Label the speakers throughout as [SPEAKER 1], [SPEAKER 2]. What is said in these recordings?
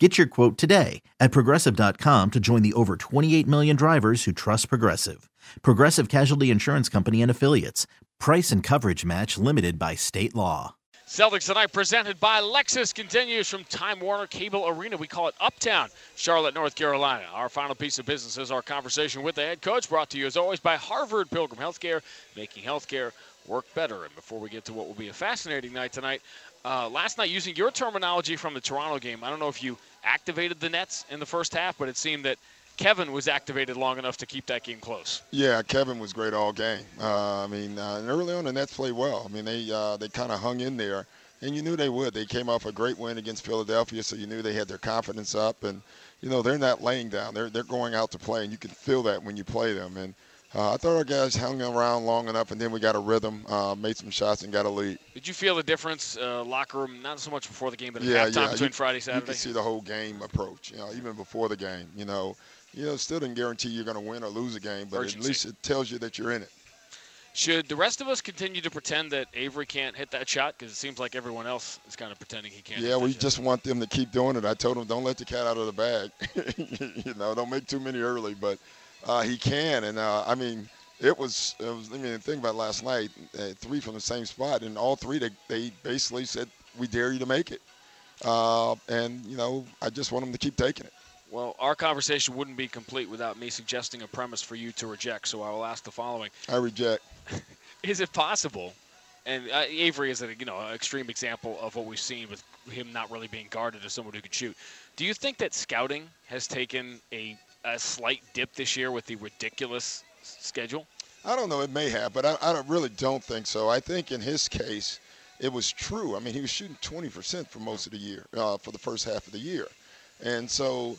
[SPEAKER 1] Get your quote today at progressive.com to join the over 28 million drivers who trust Progressive. Progressive Casualty Insurance Company and Affiliates. Price and coverage match limited by state law.
[SPEAKER 2] Celtics tonight presented by Lexus continues from Time Warner Cable Arena. We call it Uptown, Charlotte, North Carolina. Our final piece of business is our conversation with the head coach, brought to you as always by Harvard Pilgrim Healthcare, making healthcare work better. And before we get to what will be a fascinating night tonight, uh, last night, using your terminology from the Toronto game, I don't know if you activated the Nets in the first half, but it seemed that Kevin was activated long enough to keep that game close.
[SPEAKER 3] Yeah, Kevin was great all game. Uh, I mean, uh, and early on the Nets played well. I mean, they uh, they kind of hung in there, and you knew they would. They came off a great win against Philadelphia, so you knew they had their confidence up, and you know they're not laying down. They're they're going out to play, and you can feel that when you play them. And uh, I thought our guys hung around long enough, and then we got a rhythm, uh, made some shots, and got a lead.
[SPEAKER 2] Did you feel the difference, uh, locker room, not so much before the game, but at
[SPEAKER 3] yeah,
[SPEAKER 2] halftime
[SPEAKER 3] yeah.
[SPEAKER 2] between
[SPEAKER 3] you,
[SPEAKER 2] Friday Saturday?
[SPEAKER 3] You can see the whole game approach. You know, even before the game. You know, you know, still didn't guarantee you're going to win or lose a game, but
[SPEAKER 2] Urgency.
[SPEAKER 3] at least it tells you that you're in it.
[SPEAKER 2] Should the rest of us continue to pretend that Avery can't hit that shot? Because it seems like everyone else is kind of pretending he can't.
[SPEAKER 3] Yeah, we
[SPEAKER 2] shot.
[SPEAKER 3] just want them to keep doing it. I told them don't let the cat out of the bag. you know, don't make too many early, but uh, he can. And uh, I mean, it was. It was. I mean, think about last night. Uh, three from the same spot, and all three they, they basically said, "We dare you to make it." Uh, and you know, I just want them to keep taking it.
[SPEAKER 2] Well, our conversation wouldn't be complete without me suggesting a premise for you to reject. So I will ask the following:
[SPEAKER 3] I reject.
[SPEAKER 2] Is it possible? And uh, Avery is a you know an extreme example of what we've seen with him not really being guarded as someone who could shoot. Do you think that scouting has taken a, a slight dip this year with the ridiculous schedule?
[SPEAKER 3] I don't know. It may have, but I, I don't, really don't think so. I think in his case, it was true. I mean, he was shooting 20% for most of the year, uh, for the first half of the year. And so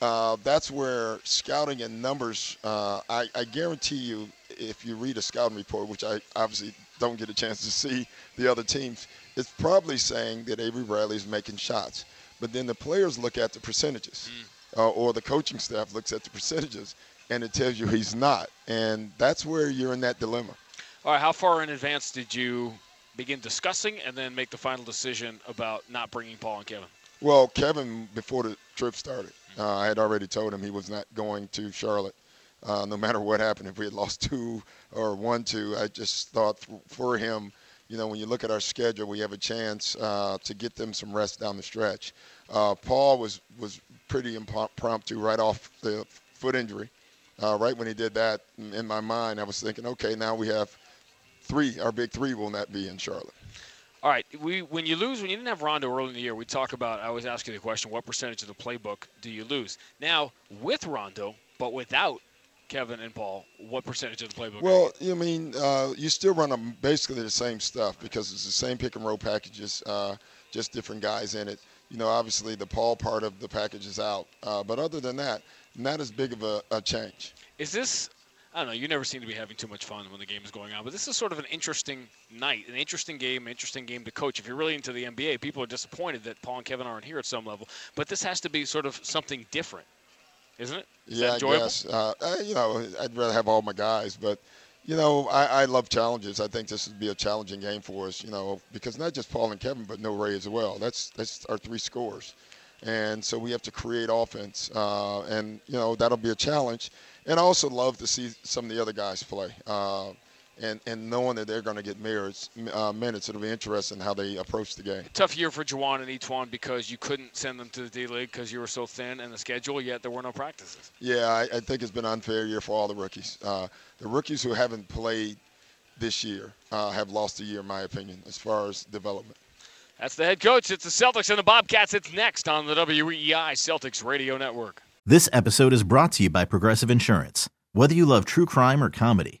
[SPEAKER 3] uh, that's where scouting and numbers, uh, I, I guarantee you, if you read a scouting report, which I obviously don't get a chance to see the other teams, it's probably saying that Avery Bradley is making shots. But then the players look at the percentages, uh, or the coaching staff looks at the percentages, and it tells you he's not. And that's where you're in that dilemma.
[SPEAKER 2] All right, how far in advance did you begin discussing and then make the final decision about not bringing Paul and Kevin?
[SPEAKER 3] Well, Kevin, before the trip started, uh, I had already told him he was not going to Charlotte. Uh, no matter what happened, if we had lost two or one two, I just thought for him, you know, when you look at our schedule, we have a chance uh, to get them some rest down the stretch. Uh, Paul was was pretty impromptu right off the foot injury. Uh, right when he did that, in- my mind, I was thinking, okay, now we have three. Our big three will not be in Charlotte.
[SPEAKER 2] All right, we when you lose when you didn't have Rondo early in the year, we talk about. I always ask you the question: What percentage of the playbook do you lose? Now with Rondo, but without Kevin and Paul, what percentage of the playbook?
[SPEAKER 3] Well, you mean uh, you still run them basically the same stuff because it's the same pick and roll packages, uh, just different guys in it. You know, obviously the Paul part of the package is out, uh, but other than that, not as big of a, a change.
[SPEAKER 2] Is this? I don't know. You never seem to be having too much fun when the game is going on, but this is sort of an interesting night, an interesting game, an interesting game to coach. If you're really into the NBA, people are disappointed that Paul and Kevin aren't here at some level, but this has to be sort of something different, isn't it? Is
[SPEAKER 3] yeah, I guess. Uh, uh, you know, I'd rather have all my guys, but you know, I, I love challenges. I think this would be a challenging game for us. You know, because not just Paul and Kevin, but no Ray as well. That's that's our three scores, and so we have to create offense, uh, and you know that'll be a challenge. And I also love to see some of the other guys play. Uh, and, and knowing that they're going to get minutes, uh, minutes, it'll be interesting how they approach the game.
[SPEAKER 2] Tough year for Juwan and E'Twaun because you couldn't send them to the D League because you were so thin in the schedule, yet there were no practices.
[SPEAKER 3] Yeah, I, I think it's been an unfair year for all the rookies. Uh, the rookies who haven't played this year uh, have lost a year, in my opinion, as far as development.
[SPEAKER 2] That's the head coach. It's the Celtics and the Bobcats. It's next on the WEEI Celtics Radio Network.
[SPEAKER 1] This episode is brought to you by Progressive Insurance. Whether you love true crime or comedy,